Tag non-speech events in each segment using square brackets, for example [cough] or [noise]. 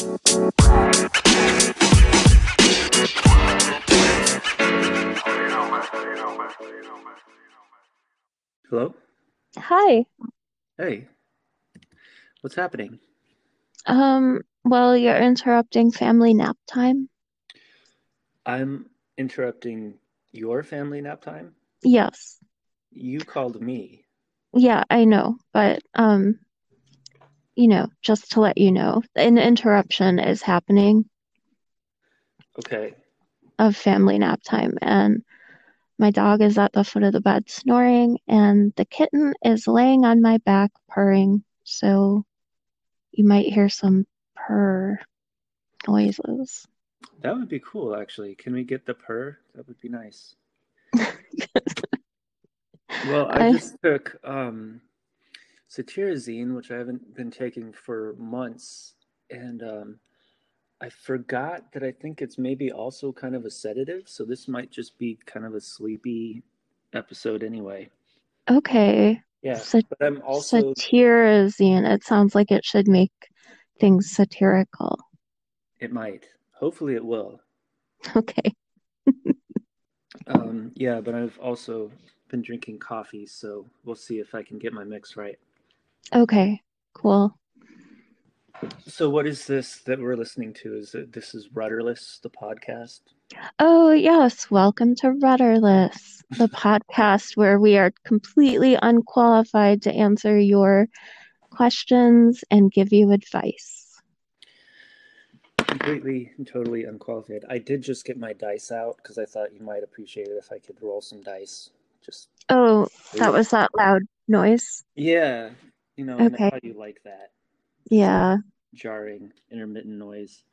Hello? Hi. Hey. What's happening? Um, well, you're interrupting family nap time. I'm interrupting your family nap time? Yes. You called me. Yeah, I know, but um, you know, just to let you know, an interruption is happening Okay. of family nap time, and my dog is at the foot of the bed snoring, and the kitten is laying on my back purring, so you might hear some purr noises. That would be cool, actually. Can we get the purr? That would be nice. [laughs] Well, I I just took um, cetirizine, which I haven't been taking for months, and um, I forgot that I think it's maybe also kind of a sedative, so this might just be kind of a sleepy episode anyway. okay. Yeah, but I'm also, satirizine. It sounds like it should make things satirical. it might. Hopefully it will. Okay. [laughs] Um, yeah, but I've also been drinking coffee, so we'll see if I can get my mix right. Okay. Cool. So, what is this that we're listening to? Is it this is Rudderless, the podcast? Oh, yes. Welcome to Rudderless, the [laughs] podcast where we are completely unqualified to answer your questions and give you advice. Completely and totally unqualified. I did just get my dice out because I thought you might appreciate it if I could roll some dice. Just Oh, that was that loud noise. yeah, you know, Okay. how you like that Yeah. jarring, intermittent noise.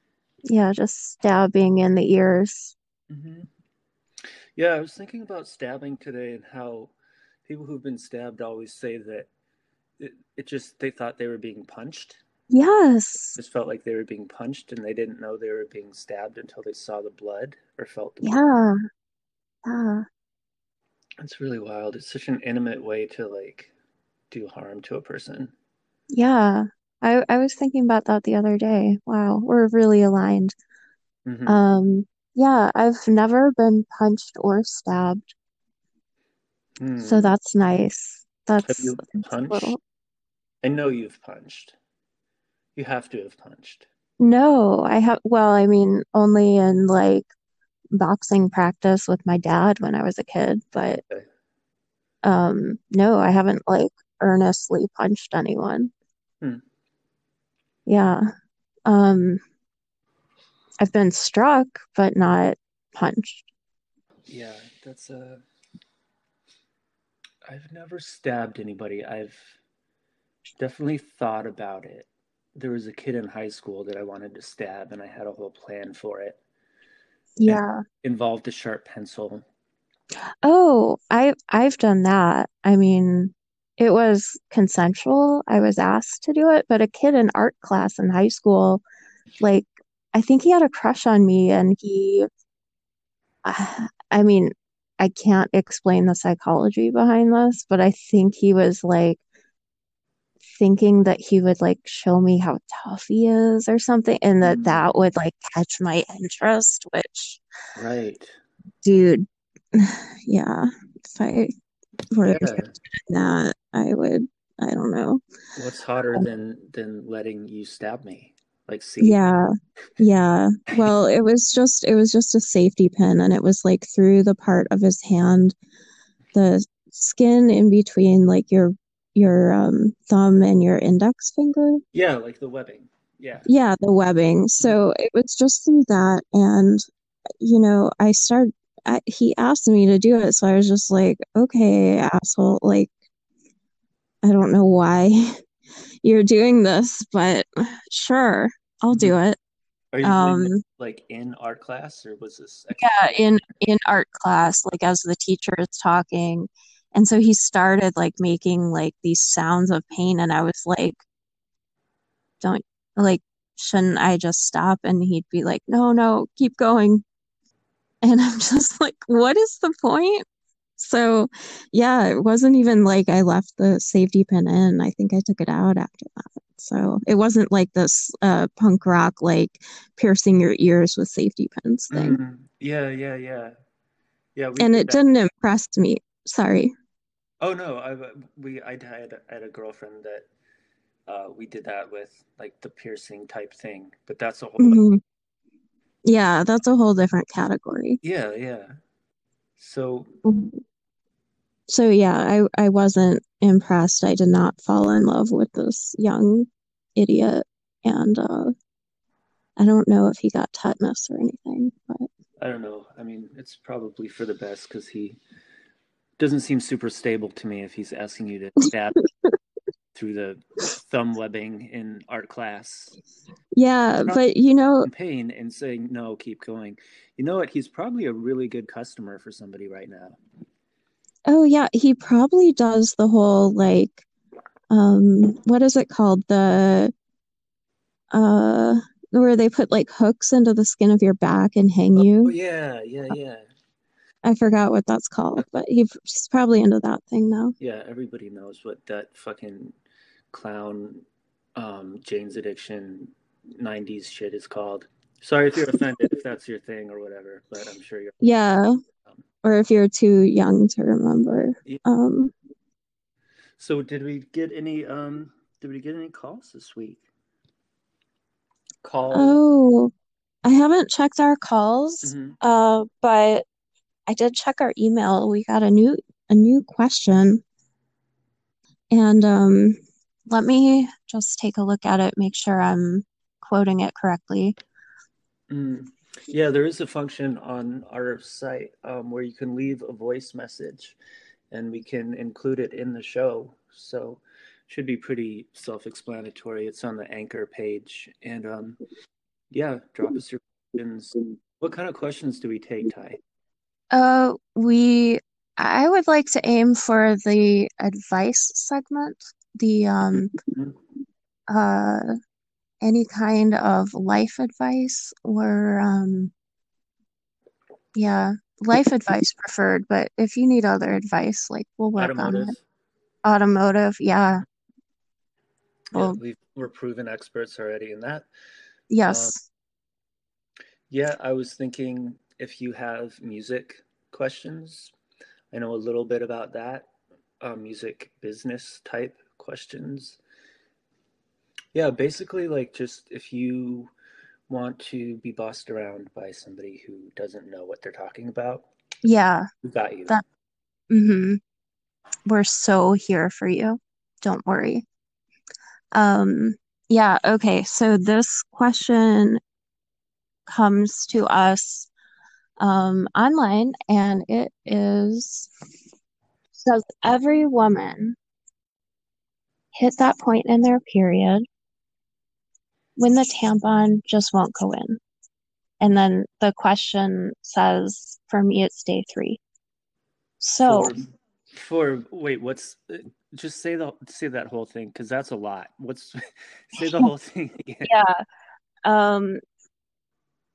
Yeah, just stabbing in the ears. hmm Yeah, I was thinking about stabbing today and how people who've been stabbed always say that it, it just they thought they were being punched. Yes. Just felt like they were being punched and they didn't know they were being stabbed until they saw the blood or felt the blood. Yeah. Yeah. It's really wild. It's such an intimate way to like do harm to a person. Yeah. I I was thinking about that the other day. Wow, we're really aligned. hmm Um, yeah, I've never been punched or stabbed, so Hmm. that's nice. Have That's, you that's punched? little. I know you've punched. You have to have punched. No, I have, well, I mean, only in like boxing practice with my dad when I was a kid, but Okay. um, no, I haven't like earnestly punched anyone. Hmm. Yeah. Um, I've been struck, but not punched. Yeah, that's uh I've never stabbed anybody. I've definitely thought about it. There was a kid in high school that I wanted to stab and I had a whole plan for it. Yeah. it involved a sharp pencil. Oh, I I've done that. I mean, it was consensual. I was asked to do it, but a kid in art class in high school, like, I think he had a crush on me, and he, [sighs] I mean, I can't explain the psychology behind this, but I think he was like thinking that he would like show me how tough he is or something, and that Hmm. that would like catch my interest, which, Right. dude, [sighs] yeah, I were Yeah. that, I would, I don't know. What's hotter than than letting you stab me? Like, see? Yeah, yeah. [laughs] Well, it was just it was just a safety pin and it was like through the part of his hand, the skin in between like your your um thumb and your index finger. Yeah, like the webbing. Yeah. Yeah, the webbing. So it was just through that and you know, I started I, he asked me to do it, so I was just like, okay, asshole, like I don't know why [laughs] you're doing this, but sure, I'll do it. Are you doing Um, this like in art class or was this yeah, in in art class, like as the teacher is talking, and so he started like making like these sounds of pain, and I was like, don't like, shouldn't I just stop? And he'd be like, no, no, keep going. And [laughs] I'm just like, what is the point? So, yeah, it wasn't even like I left the safety pin in. I think I took it out after that. So it wasn't like this uh, punk rock, like piercing your ears with safety pins thing. Mm, yeah, yeah, yeah, yeah. We And it that. didn't impress me. Sorry. Oh no, I we I had I had a girlfriend that uh, we did that with like the piercing type thing, but that's a whole. Mhm. Yeah, that's a whole different category. Yeah, yeah. So So yeah, I I wasn't impressed. I did not fall in love with this young idiot, and uh, I don't know if he got tetanus or anything, but I don't know. I mean, it's probably for the best because he doesn't seem super stable to me if he's asking you to stab [laughs] through the thumb webbing in art class yeah, but you know, pain and saying no, keep going. You know what? He's probably a really good customer for somebody right now. oh yeah, he probably does the whole like, um, what is it called? The uh, where they put like hooks into the skin of your back and hang Oh you. yeah, yeah, yeah. I forgot what that's called, but he's probably into that thing now. Yeah, everybody knows what that fucking clown um Jane's Addiction 90s shit is called. Sorry if you're offended if that's your thing or whatever, but I'm sure you're Yeah, or if you're too young to remember. Yeah. Um, So did we get any um did we get any calls this week? Call oh, I haven't checked our calls, Mhm. uh, but I did check our email. We got a new a new question. And um, let me just take a look at it, make sure I'm quoting it correctly. Mm. Yeah, there is a function on our site um, where you can leave a voice message and we can include it in the show. So should be pretty self-explanatory. It's on the anchor page. And um, yeah, drop us your questions. What kind of questions do we take, Ty? Uh, we I would like to aim for the advice segment, the um uh any kind of life advice or um yeah, life advice preferred, but if you need other advice, like we'll work on it. Automotive, yeah. Yeah, Well, we've, we're proven experts already in that. yes. Yeah, I was thinking if you have music questions, I know a little bit about that, uh, music business type questions. Yeah, basically, like just if you want to be bossed around by somebody who doesn't know what they're talking about, Yeah. we got you. That mm-hmm. We're so here for you. Don't worry. Um, yeah, okay. So this question comes to us um, online, and it is, does every woman hit that point in their period when the tampon just won't go in? And then the question says, for me, it's day three. So, For, for wait, what's just say the say that whole thing because that's a lot. What's [laughs] say the [laughs] whole thing again? yeah. Um,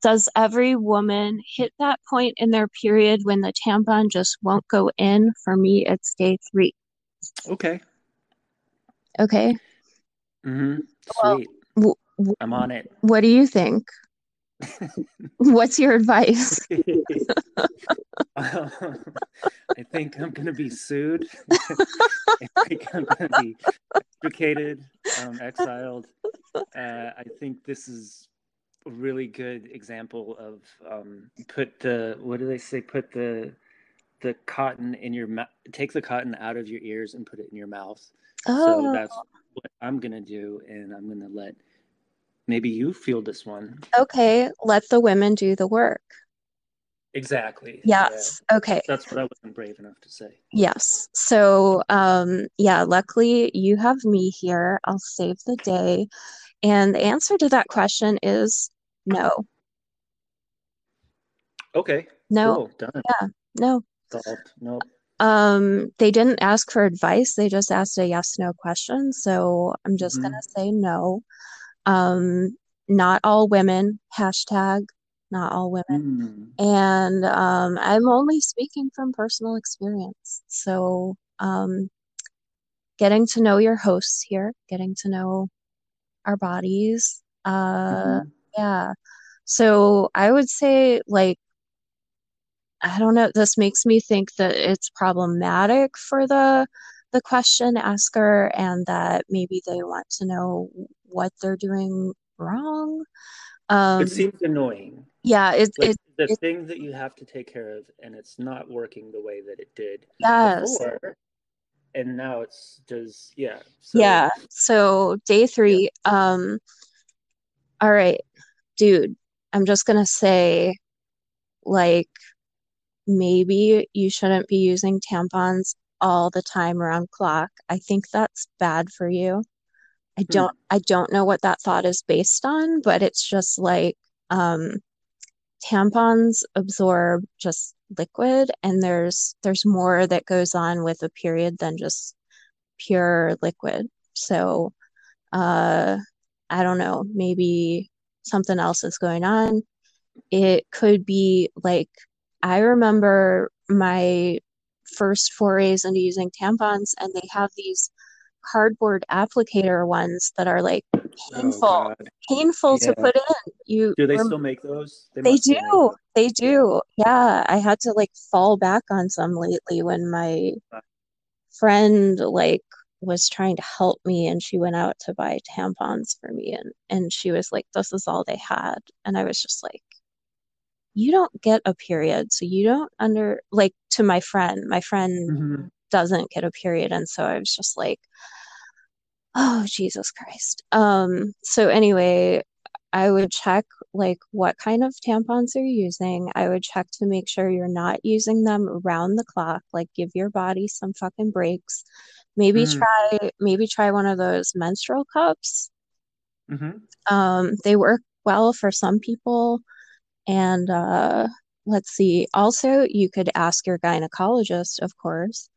does every woman hit that point in their period when the tampon just won't go in? For me, it's day three. Okay. Okay. Mm-hmm. Well, Sweet. W- w- I'm on it. what do you think? [laughs] What's your advice? Um, [laughs] I think I'm going to be sued. [laughs] I think I'm going to be extricated, um, exiled. Uh, I think this is a really good example of um, put the what do they say? Put the the cotton in your mouth. Take the cotton out of your ears and put it in your mouth. So Oh, that's what I'm going to do, and I'm going to let maybe you feel this one. okay. Let the women do the work. Exactly. Yeah. Yes. Okay. That's what I wasn't brave enough to say. Yes. So, um, yeah, luckily you have me here. I'll save the day. And the answer to that question is no. Okay. No. Cool. Done. No. Solved. Nope. Um, they didn't ask for advice. They just asked a yes, no question. So I'm just Mhm. gonna say no. Um, not all women, hashtag not all women. Mm. And um, I'm only speaking from personal experience. So um, getting to know your hosts here, getting to know our bodies. Uh, hmm yeah. So I would say, like, I don't know, this makes me think that it's problematic for the the question asker and that maybe they want to know what they're doing wrong. It Um, seems annoying. yeah, it's Like it the it thing that you have to take care of, and it's not working the way that it did yes. before, and now it's does yeah. So Yeah. So day yeah. three, um, all right, dude, I'm just gonna say, like, maybe you shouldn't be using tampons all the time around clock. I think that's bad for you. I Hmm. don't I don't know what that thought is based on, but it's just like um tampons absorb just liquid and there's there's more that goes on with a period than just pure liquid. So, uh I don't know, maybe something else is going on. It could be like I remember my first forays into using tampons, and they have these cardboard applicator ones that are like Oh painful, God. painful to put in. You Do they rem still make those? They they must still make do, those. they do. Yeah, I had to like fall back on some lately when my friend like was trying to help me and she went out to buy tampons for me and and she was like this is all they had and I was just like you don't get a period so you don't under like to my friend my friend hmm doesn't get a period and so I was just like oh Jesus Christ. Um so anyway I would check like what kind of tampons you're using. I would check to make sure you're not using them around the clock like give your body some fucking breaks. Maybe Mm. try maybe try one of those menstrual cups. Mm-hmm. um they work well for some people and uh let's see also you could ask your gynecologist of course.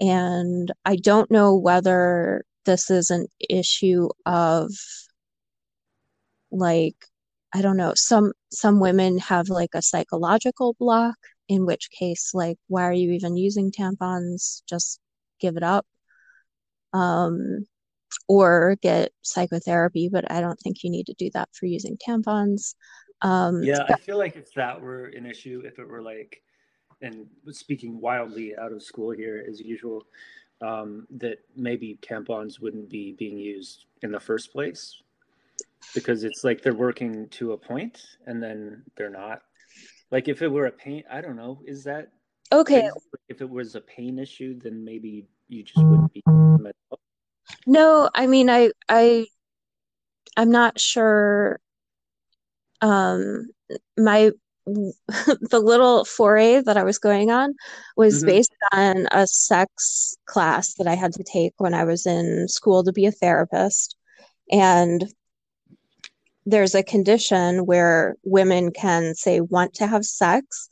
And I don't know whether this is an issue of like I don't know some some women have like a psychological block in which case like why are you even using tampons? Just give it up. Um or get psychotherapy but I don't think you need to do that for using tampons um Yeah, I feel like if that were an issue, if it were like, and speaking wildly out of school here as usual, um, that maybe tampons wouldn't be being used in the first place because it's like they're working to a point and then they're not. Like if it were a pain, I don't know, is that okay? If it was a pain issue, then maybe you just wouldn't be using them at all. no I mean I I I'm not sure um my [laughs] the little foray that I was going on was hmm based on a sex class that I had to take when I was in school to be a therapist. And there's a condition where women can say want to have sex,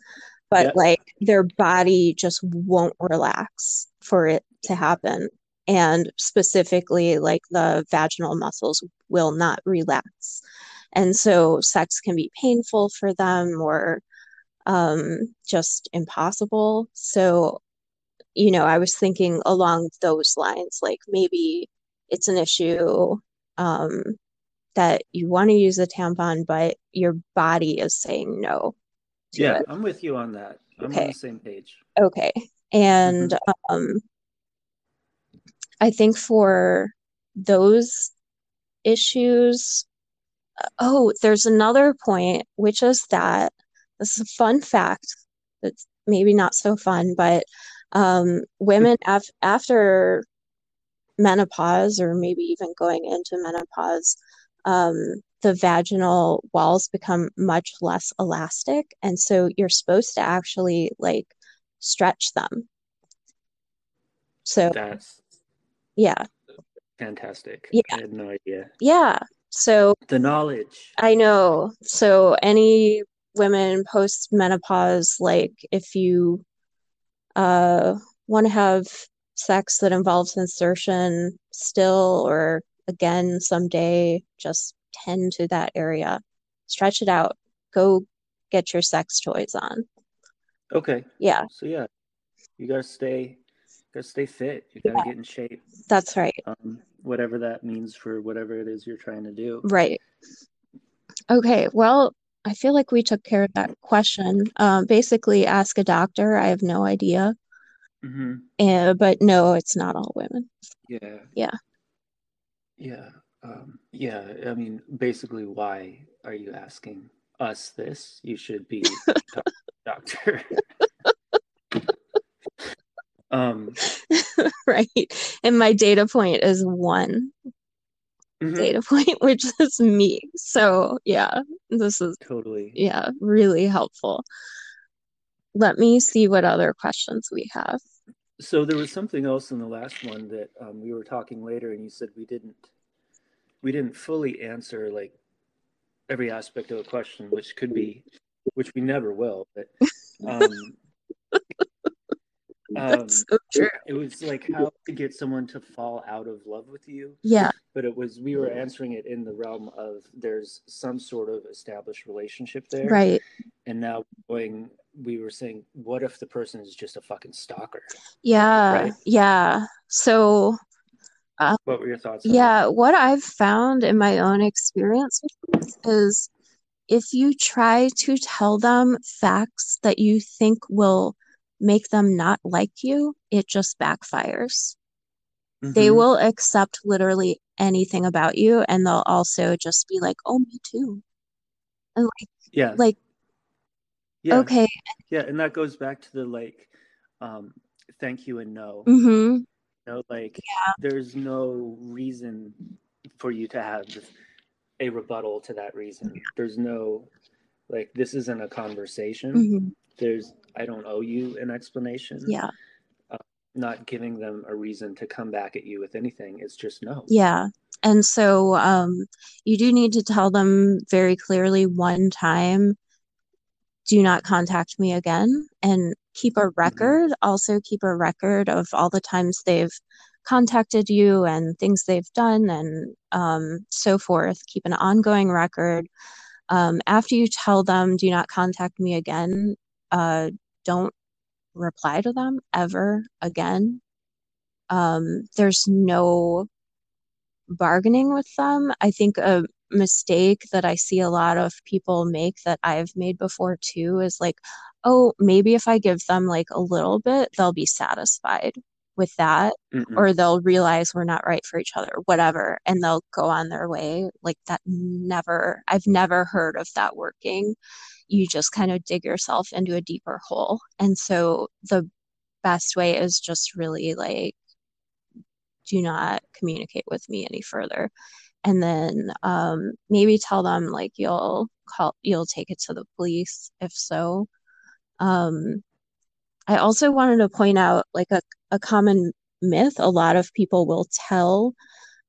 but Yeah. like their body just won't relax for it to happen. And specifically, like the vaginal muscles will not relax. And so sex can be painful for them or um, just impossible. So, you know, I was thinking along those lines, like maybe it's an issue um, that you want to use a tampon, but your body is saying no Yeah, it. I'm with you on that. I'm on Okay. the same page. Okay. And hmm um, I think for those issues, oh, there's another point, which is that this is a fun fact that's maybe not so fun, but um, women af after menopause, or maybe even going into menopause, um, the vaginal walls become much less elastic, and so you're supposed to actually like stretch them. So That's yeah, fantastic. yeah, I had no idea. yeah. So The knowledge. I know. So any women post menopause, like if you uh want to have sex that involves insertion still or again someday, just tend to that area. Stretch it out. Go get your sex toys on. Okay. Yeah, So yeah, you gotta stay, gotta stay fit. You gotta yeah, get in shape. that's right. Um, whatever that means for whatever it is you're trying to do. Right. Okay, well, I feel like we took care of that question. Um, basically, ask a doctor. I have no idea. Mm-hmm. Uh, but no, it's not all women. Yeah. Yeah. Yeah. Um, yeah. I mean, basically, why are you asking us this? You should be [laughs] doctor. [laughs] um, [laughs] right. And my data point is one mhm, data point, [laughs] which is me. So, yeah, this is, Totally. yeah, really helpful. Let me see what other questions we have. So there was something else in the last one that um, we were talking later, and you said we didn't we didn't fully answer like every aspect of a question, which could be, which we never will. But [laughs] um, um, That's so true. it was like how to get someone to fall out of love with you. Yeah, But it was we were answering it in the realm of there's some sort of established relationship there, right. and now going we were saying, what if the person is just a fucking stalker? Yeah, Right. yeah. So, What were your thoughts? on that? Yeah, what I've found in my own experience is if you try to tell them facts that you think will make them not like you, it just backfires. They Mhm. will accept literally anything about you and they'll also just be like, "Oh, me too." And like Yeah. like Yeah. okay, Yeah, and that goes back to the like, um, thank you and no. mm-hmm. You know, like there's no reason for you to have a rebuttal to that reason. There's no like this isn't a conversation. Mm-hmm. There's I don't owe you an explanation. Yeah. Not giving them a reason to come back at you with anything. It's just no. Yeah. And so um, you do need to tell them very clearly one time, do not contact me again, and keep a record. Also, keep a record of all the times they've contacted you and things they've done and um, so forth. Keep an ongoing record. Um, after you tell them, do not contact me again, uh, don't reply to them ever again. Um, there's no bargaining with them. I think a mistake that I see a lot of people make that I've made before too is like, oh, maybe if I give them like a little bit, they'll be satisfied with that, Mm-mm. or they'll realize we're not right for each other, whatever, and they'll go on their way. Like that never, I've never heard of that working. You just kind of dig yourself into a deeper hole. And so the best way is just really like, do not communicate with me any further. And then um, maybe tell them like you'll call, you'll take it to the police if so. Um, I also wanted to point out like a, a common myth a lot of people will tell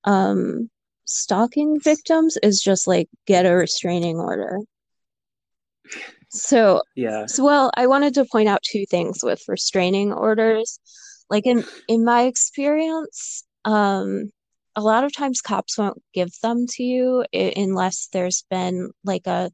um, stalking victims is just like get a restraining order. So Yeah. so, well, I wanted to point out two things with restraining orders. Like in in my experience, um, a lot of times cops won't give them to you i- unless there's been like a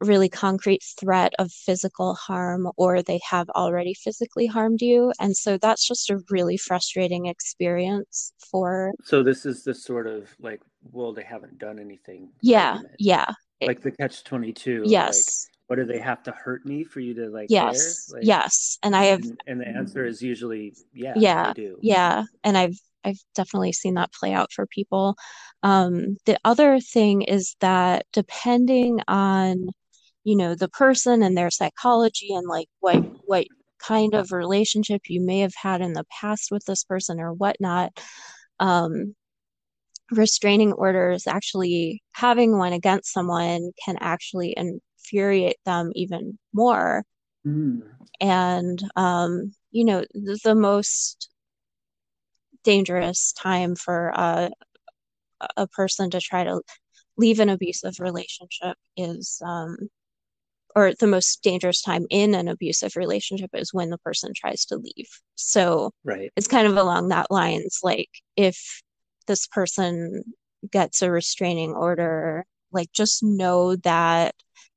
really concrete threat of physical harm or they have already physically harmed you. And so that's just a really frustrating experience for, So this is the sort of like, well, they haven't done anything. yeah, argument. yeah, Like the catch twenty two. yes, Like, what do they have to hurt me for you to like yes. Like, yes. And I have And, and the answer is usually yeah. Yeah, do. Yeah, and I've I've definitely seen that play out for people. Um, the other thing is that depending on, you know, the person and their psychology and like what what kind of relationship you may have had in the past with this person or whatnot, um, restraining orders actually having one against someone can actually infuriate them even more. Mm. And um, you know, the, the most dangerous time for uh, a person to try to leave an abusive relationship is um, or the most dangerous time in an abusive relationship is when the person tries to leave. So Right. it's kind of along that lines like if this person gets a restraining order like just know that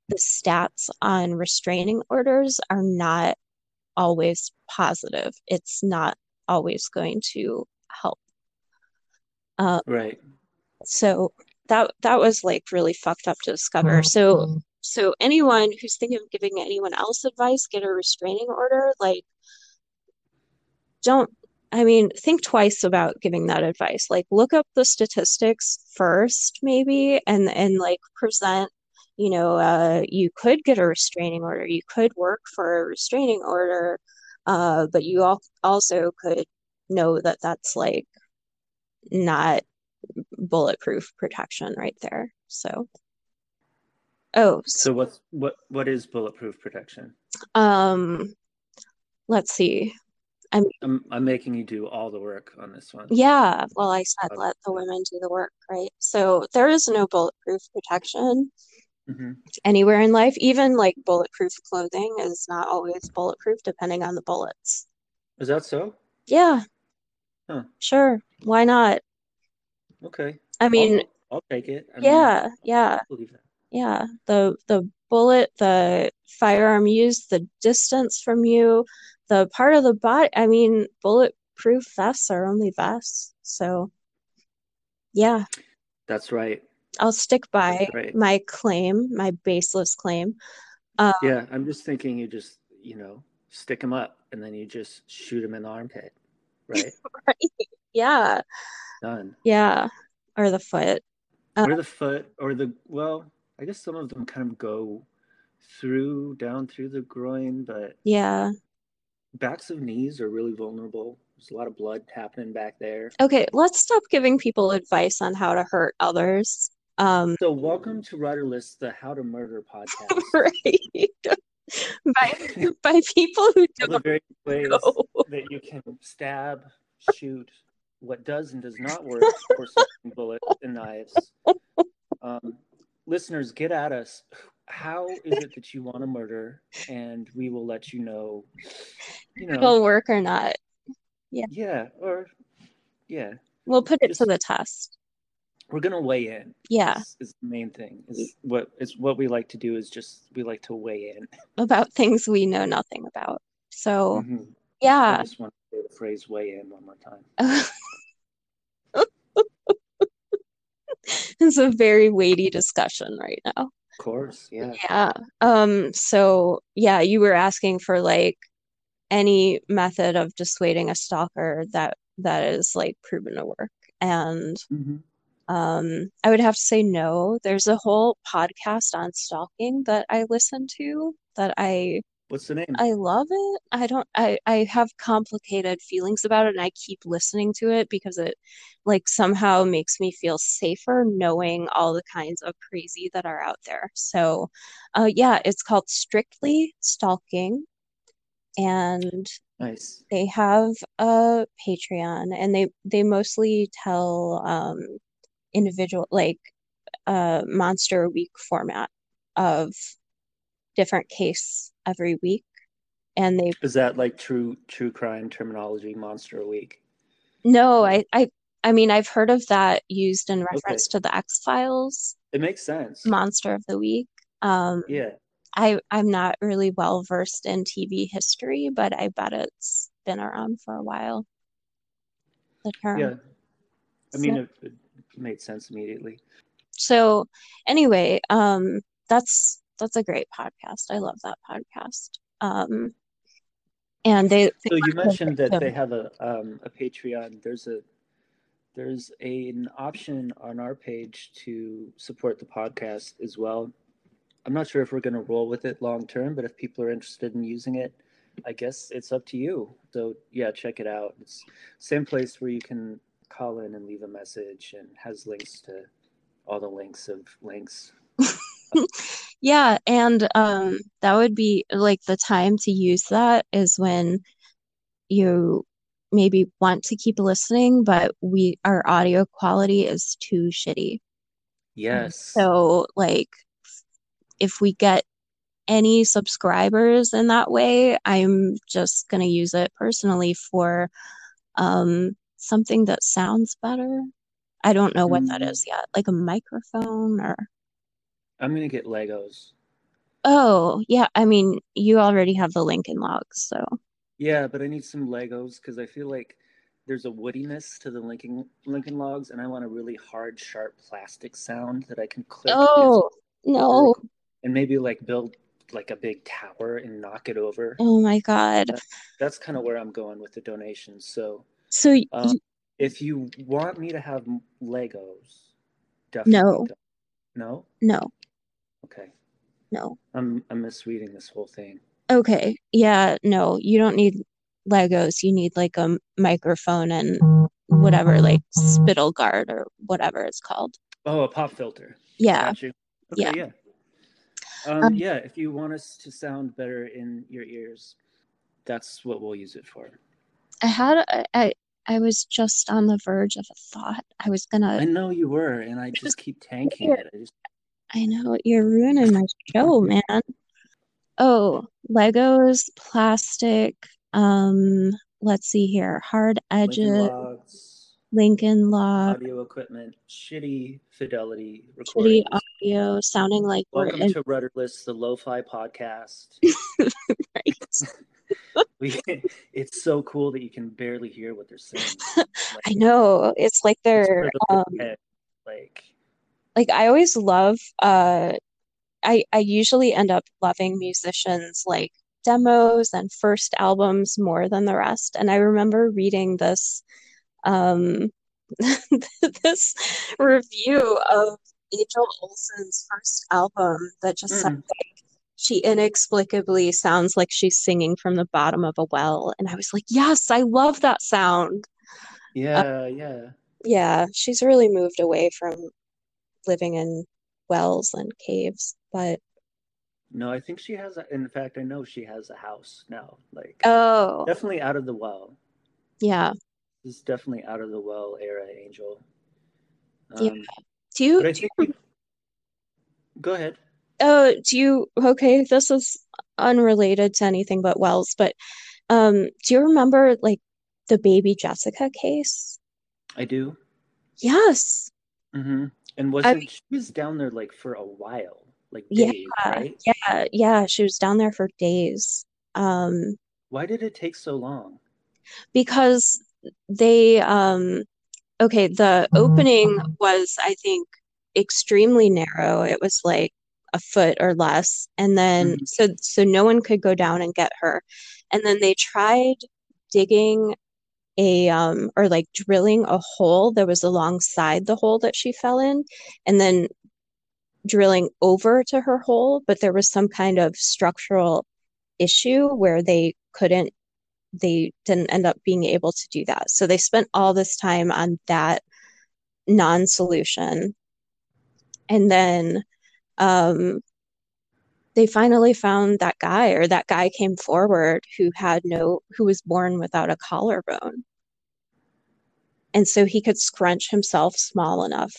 the stats on restraining orders are not always positive it's not always going to help Um, Right. so that that was like really fucked up to discover. So so anyone who's thinking of giving anyone else advice, get a restraining order, like don't I mean, think twice about giving that advice. Like look up the statistics first, maybe, and and like present, you know, uh, you could get a restraining order. You could work for a restraining order, uh, but you al also could know that that's like not bulletproof protection right there. So, oh, s- So what's what what is bulletproof protection? um, let's see. I mean, I'm I'm making you do all the work on this one. yeah, well, I said Um, let the women do the work, right? So there is no bulletproof protection mhm. anywhere in life. Even like bulletproof clothing is not always bulletproof depending on the bullets. Is that so? Yeah, Huh. sure. Why not? Okay. I mean, I'll I'll take it. I mean, yeah, yeah. Believe that. Yeah, the the bullet, the firearm used, the distance from you, the part of the body. I mean, bulletproof vests are only vests. So, yeah, That's right. I'll stick by right. my claim, my baseless claim. Um, Yeah, I'm just thinking you just, you know, stick them up and then you just shoot them in the armpit, [laughs] right? yeah, Done. yeah, or the foot. Uh, Or the foot or the, well, I guess some of them kind of go through, down through the groin, but yeah. backs of knees are really vulnerable. There's a lot of blood happening back there. Okay, let's stop giving people advice on how to hurt others. Um, So, welcome to Rudderless, the How to Murder podcast. [laughs] right. [laughs] By by people who All the don't various ways know. that you can stab, shoot, what does and does not work for certain [laughs] bullets and knives. Um, listeners, get at us. How is it that you want to murder? And we will let you know. You know, It'll work or not. yeah, Yeah. or yeah, We'll put it to the test. we're gonna weigh in. Yeah, is, is the main thing. Is what is what we like to do is just we like to weigh in. about things we know nothing about. So, Mhm. I yeah. just want to say the phrase "weigh in" one more time. [laughs] [laughs] It's a very weighty discussion right now. Of course, yeah. Yeah. Um, so yeah, you were asking for like any method of dissuading a stalker that that is like proven to work. And hmm um, I would have to say no. There's a whole podcast on stalking that I listen to that I What's the name? I love it. I don't I I have complicated feelings about it and I keep listening to it because it like somehow makes me feel safer knowing all the kinds of crazy that are out there. So, uh yeah, it's called Strictly Stalking and Nice. they have a Patreon and they they mostly tell um individual like uh monster week format of different case every week and they Is that like true true crime terminology? Monster a week. No, I, I, I mean, I've heard of that used in reference to the X-Files It makes sense. Monster of the Week. Um, Yeah. I, I'm not really well versed in TV history, but I bet it's been around for a while, the term. Yeah. I mean, So, it, it made sense immediately. so anyway, um, that's that's a great podcast. I love that podcast. Um, and they, they So you mentioned that they have a um, a Patreon. There's a there's a, an option on our page to support the podcast as well. I'm not sure if we're going to roll with it long term, but if people are interested in using it, I guess it's up to you. So yeah, check it out. It's same place where you can call in and leave a message and has links to all the links of links. [laughs] Yeah, and um, that would be like the time to use that is when you maybe want to keep listening, but we our audio quality is too shitty. Yes. So like if we get any subscribers in that way, I'm just gonna use it personally for um something that sounds better. I don't know what that Mm, is yet, like a microphone or I'm going to get Legos. Oh, yeah, I mean, you already have the Lincoln logs, so Yeah, but I need some Legos because I feel like there's a woodiness to the Lincoln Lincoln Logs, and I want a really hard, sharp plastic sound that I can click. Oh, no. And maybe like build like a big tower and knock it over. Oh my God. That, that's kind of where I'm going with the donations. So, so um, you, if you want me to have Legos, definitely. No. don't. No. no, Okay. no. I'm I'm misreading this whole thing. Okay. Yeah, no, you don't need Legos. You need like a microphone and whatever, like spittle guard or whatever it's called. Oh, a pop filter. Yeah. Got you. Okay, Yeah. yeah. Um, Um, yeah, if you want us to sound better in your ears, that's what we'll use it for. I had I I I was just on the verge of a thought. I was gonna I know you were, and I [laughs] just keep tanking it. I just I know you're ruining my show, man. Oh, Legos, plastic, um, let's see here. Hard edges, Logs, Lincoln log, audio equipment, shitty fidelity shitty audio, sounding like Welcome in to Rudderless, the lo-fi podcast. [laughs] right. [laughs] We, it's so cool that you can barely hear what they're saying. [laughs] I know. It's like they're the um. Like, like I always love uh I I usually end up loving musicians like demos and first albums more than the rest. And I remember reading this um [laughs] this review of Angel Olsen's first album that just said mm, she inexplicably sounds like she's singing from the bottom of a well. And I was like, yes, I love that sound. Uh, yeah, yeah. yeah, she's really moved away from living in wells and caves. But No, I think she has. A, in fact, I know she has a house now. Like, oh, definitely out of the well. yeah, This is definitely out of the well era, Angel. yeah. Um, Do you, do you, we, go ahead. oh, do you, okay, this is unrelated to anything but wells, but um, do you remember like the baby Jessica case? I do. Yes. hmm And wasn't she was down there like for a while, like yeah, days, right? yeah, yeah. She was down there for days. Um, Why did it take so long? because they um okay, the opening was, I think, extremely narrow. It was like a foot or less. And then hmm so so no one could go down and get her. And then they tried digging a um or like drilling a hole that was alongside the hole that she fell in, and then drilling over to her hole, but there was some kind of structural issue where they couldn't they didn't end up being able to do that. So they spent all this time on that non-solution. And then um, they finally found that guy, or that guy came forward who had no, who was born without a collarbone. And so he could scrunch himself small enough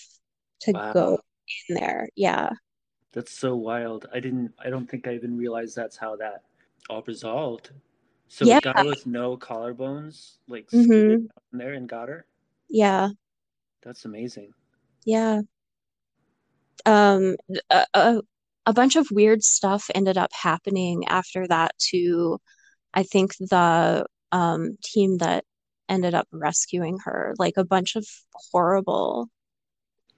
to go in there. Yeah. that's so wild. I didn't. I don't think I even realized that's how that all resolved. So a Yeah. guy with no collarbones like mm-hmm. there and got her. Yeah. That's amazing. Yeah. Um, a, a, a bunch of weird stuff ended up happening after that to, I think, the um, team that ended up rescuing her. Like a bunch of horrible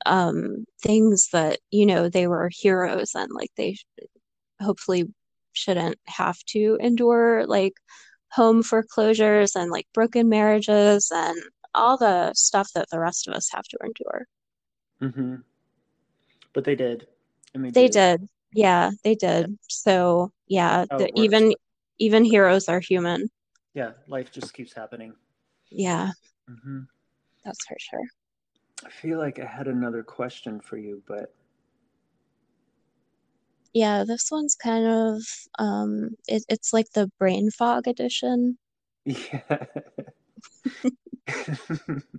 um, things that, you know, they were heroes and like they sh hopefully shouldn't have to endure like home foreclosures and like broken marriages and all the stuff that the rest of us have to endure. mm-hmm. But they did, and they They do. did. Yeah, they Yeah, did. So, yeah, the even even heroes are human. Yeah, life just keeps happening. Yeah, hmm that's for sure. I feel like I had another question for you, but Yeah, this one's kind of um it, it's like the brain fog edition. yeah. [laughs]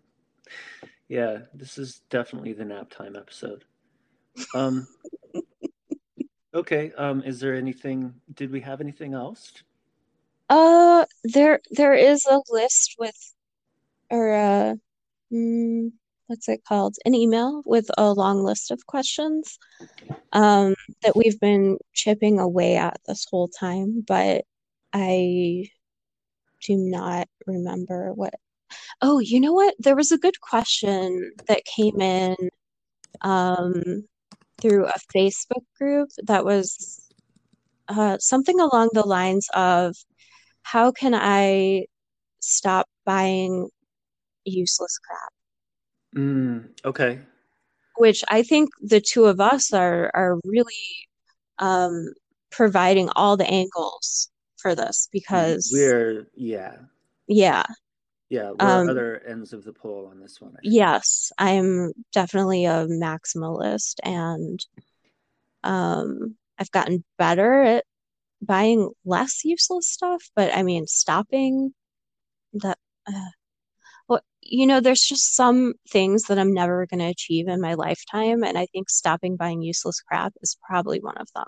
yeah, this is definitely the nap time episode. Um, [laughs] okay, um, is there anything, did we have anything else? Uh, there there is a list with or uh mm, what's it called? An email with a long list of questions um that we've been chipping away at this whole time, but I do not remember what Oh, you know what? There was a good question that came in um, through a Facebook group that was uh, something along the lines of how can I stop buying useless crap? Mm, okay. Which I think the two of us are are really um, providing all the angles for this because We're yeah. yeah, Yeah, um, other ends of the pole on this one, I yes, I'm definitely a maximalist and um, I've gotten better at buying less useless stuff, but I mean stopping that uh, well, you know, there's just some things that I'm never going to achieve in my lifetime, and I think stopping buying useless crap is probably one of them.